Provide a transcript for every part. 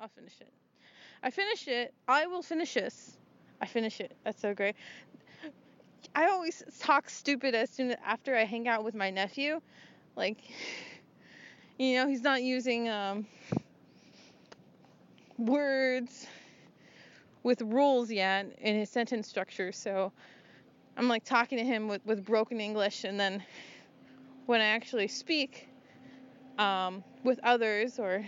I'll finish it. I finish it. I will finish this. I finish it. That's so great. I always talk stupid as soon as after I hang out with my nephew. Like, you know, he's not using um, words with rules yet in his sentence structure. So I'm like talking to him with, with broken English, and then when I actually speak um, with others or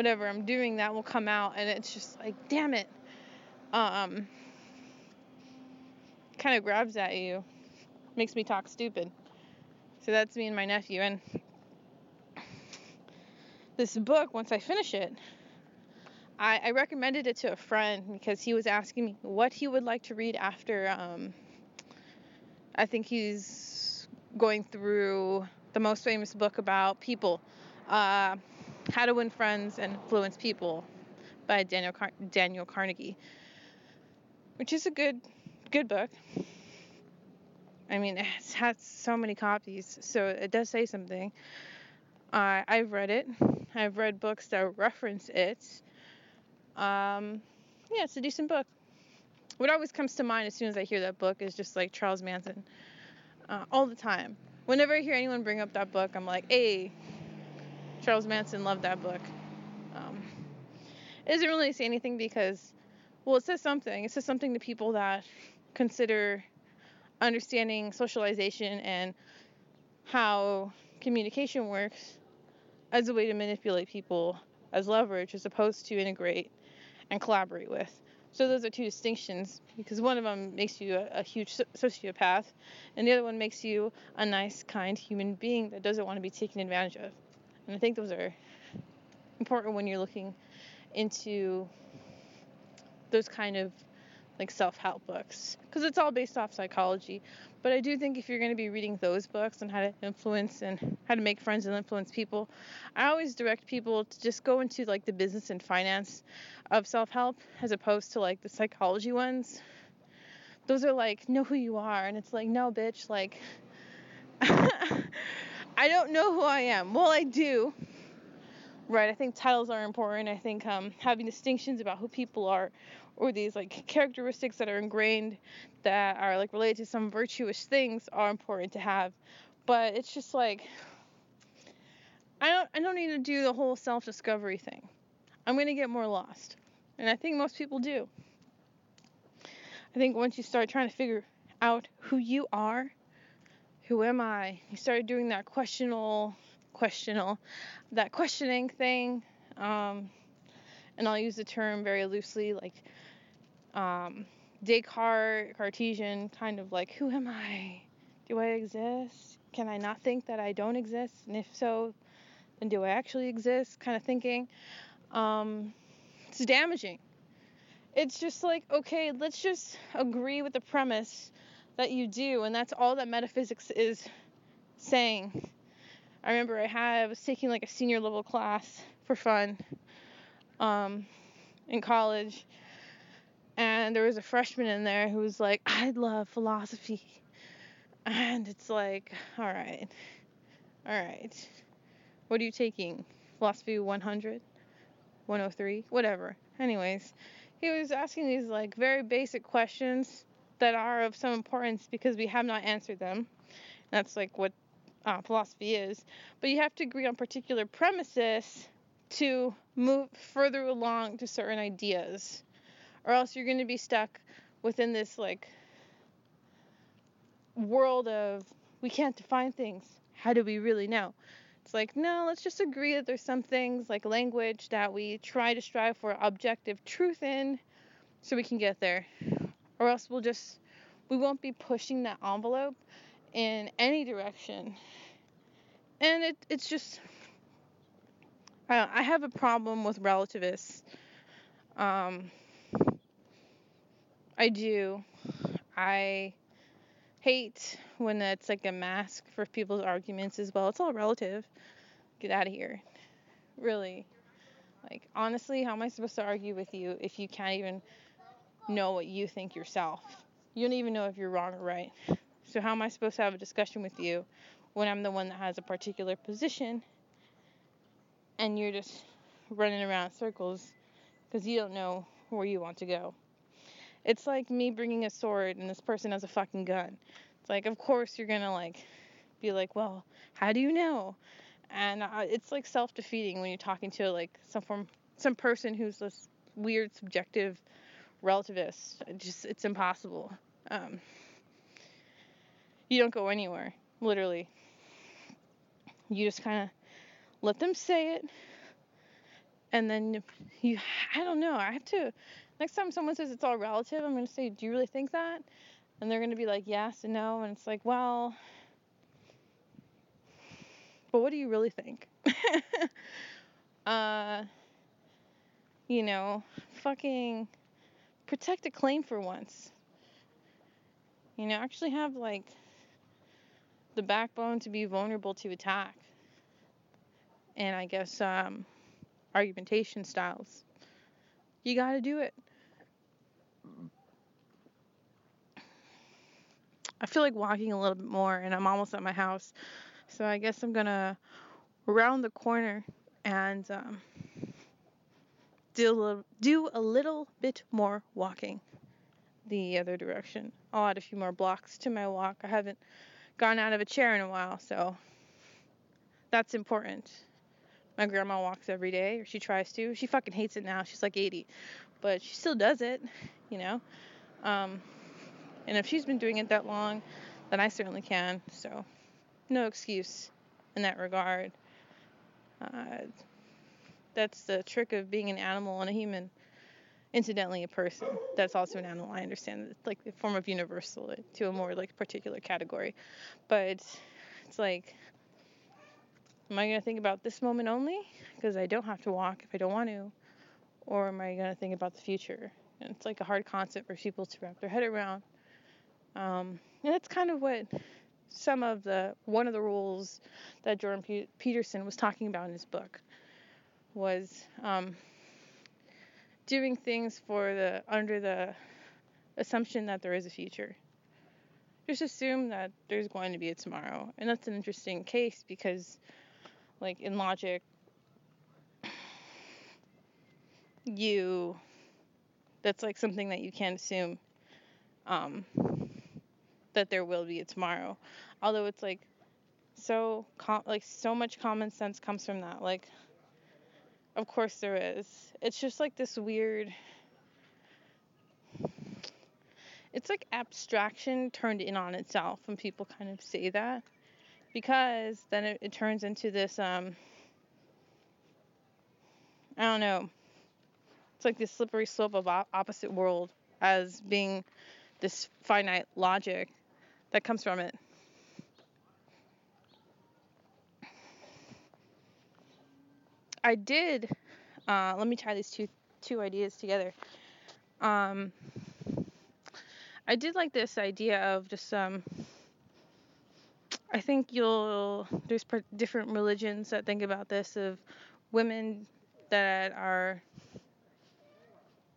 whatever I'm doing, that will come out, and it's just like, damn it. Um, kind of grabs at you, makes me talk stupid. So that's me and my nephew. And this book, once I finish it, I, I recommended it to a friend because he was asking me what he would like to read after. Um, I think he's going through the most famous book about people, uh, How to Win Friends and Influence People by Daniel Car- Daniel Carnegie, which is a good good book. I mean, it has so many copies, so it does say something. Uh, I've read it. I've read books that reference it. Um, yeah, it's a decent book. What always comes to mind as soon as I hear that book is just like Charles Manson. Uh, all the time. Whenever I hear anyone bring up that book, I'm like, hey, Charles Manson loved that book. Um, it doesn't really say anything because, well, it says something. It says something to people that consider understanding socialization and how communication works as a way to manipulate people as leverage as opposed to integrate and collaborate with. So those are two distinctions because one of them makes you a, a, huge sociopath and the other one makes you a nice, kind human being that doesn't want to be taken advantage of. And I think those are important when you're looking into those kind of like self-help books because it's all based off psychology. But i do think if you're going to be reading those books on how to influence and how to make friends and influence people i always direct people to just go into like the business and finance of self-help as opposed to like the psychology ones. Those are like know who you are. And it's like no bitch like i don't know who i am. Well i do. Right i think titles are important. I think um, having distinctions about who people are or these like characteristics that are ingrained that are like related to some virtuous things are important to have. But it's just like i don't i don't need to do the whole self-discovery thing. I'm going to get more lost. And i think most people do. I think once you start trying to figure out who you are who am i you started doing that questional, questional, that questioning thing um, and I'll use the term very loosely, like um, Descartes, Cartesian, kind of like, who am I? Do I exist? Can I not think that I don't exist? And if so, then do I actually exist? Kind of thinking. Um, it's damaging. It's just like, okay, let's just agree with the premise that you do, and that's all that metaphysics is saying. I remember I had I was taking like a senior level class for fun um, in college, and there was a freshman in there who was like, "I love philosophy," and it's like, all right, all right, what are you taking? Philosophy 100, 103, whatever. Anyways, he was asking these like very basic questions that are of some importance because we have not answered them. That's like what uh, philosophy is, but you have to agree on particular premises to move further along to certain ideas, or else you're going to be stuck within this like world of we can't define things. How do we really know? It's like, no, let's just agree that there's some things like language that we try to strive for objective truth in so we can get there. Or else we'll just, we won't be pushing that envelope in any direction. And it, it's just, I, I have a problem with relativists. Um, I do. I hate when it's like a mask for people's arguments as well. It's all relative. Get out of here. Really. Like, honestly, how am I supposed to argue with you if you can't even know what you think yourself? You don't even know if you're wrong or right. So how am I supposed to have a discussion with you when I'm the one that has a particular position and you're just running around circles because you don't know where you want to go. It's like me bringing a sword and this person has a fucking gun. It's like, of course you're gonna like be like, well, how do you know? And it's like self-defeating when you're talking to like some form, some person who's this weird subjective relativist. It just it's impossible. Um, you don't go anywhere, literally. You just kind of let them say it, and then you. I don't know. I have to. Next time someone says it's all relative, I'm gonna say, "Do you really think that?" And they're gonna be like, "Yes and no," and it's like, well. But what do you really think? uh, you know, fucking protect a claim for once. You know, actually have like the backbone to be vulnerable to attack. And I guess um, argumentation styles. You got to do it. I feel like walking a little bit more, and I'm almost at my house. So I guess I'm gonna round the corner and um, do a little, do a little bit more walking the other direction. I'll add a few more blocks to my walk. I haven't gone out of a chair in a while, so that's important. My grandma walks every day, or she tries to. She fucking hates it now. She's like 80, but she still does it, you know. Um, and if she's been doing it that long, then I certainly can. So, no excuse in that regard. Uh, that's the trick of being an animal and a human. Incidentally, a person that's also an animal. I understand it's like a form of universal to a more like particular category, but it's, it's like, am I gonna think about this moment only because I don't have to walk if I don't want to, or am I gonna think about the future? And it's like a hard concept for people to wrap their head around. Um, and that's kind of what some of the one of the rules that Jordan Peterson was talking about in his book was um, doing things for the under the assumption that there is a future. Just assume that there's going to be a tomorrow, and that's an interesting case because, like in logic, you that's like something that you can't assume um, that there will be a tomorrow. Although it's like so com- like so much common sense comes from that. Like of course there is. It's just like this weird it's like abstraction turned in on itself when people kind of say that because then it, it turns into this um I don't know. It's like this slippery slope of opposite world as being this finite logic that comes from it. I did. Uh, let me tie these two two ideas together. Um, I did like this idea of just um. I think you'll there's different religions that think about this of women that are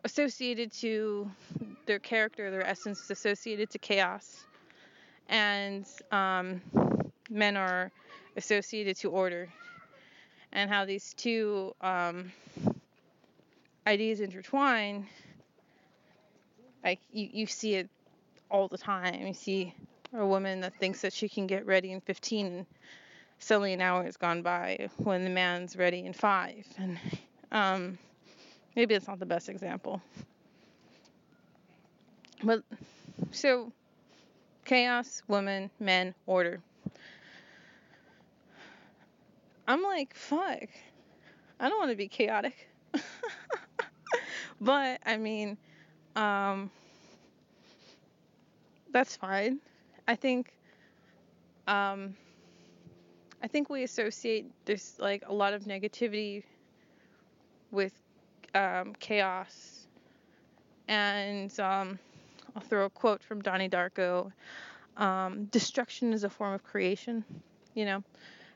associated to their character, their essence is associated to chaos, and um, men are associated to order and how these two um, ideas intertwine, like you, you see it all the time. You see a woman that thinks that she can get ready in 15 and suddenly an hour has gone by when the man's ready in five. And um, maybe it's not the best example. But so chaos, woman, men, order. I'm like, fuck. I don't want to be chaotic. but I mean, um, that's fine. I think, um, I think we associate this like a lot of negativity with um, chaos, and um, I'll throw a quote from Donnie Darko: um, "Destruction is a form of creation." You know,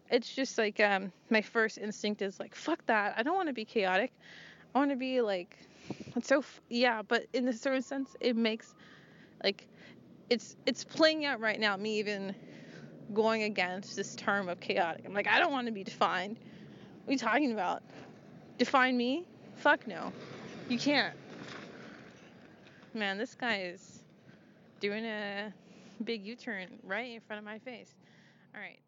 it's just like um, my first instinct is like fuck that i don't want to be chaotic i want to be like it's so f- yeah but in a certain sense it makes like it's it's playing out right now me even going against this term of chaotic i'm like i don't want to be defined what are you talking about define me? Fuck no. You can't. Man, this guy is doing a big U turn right in front of my face. Alright.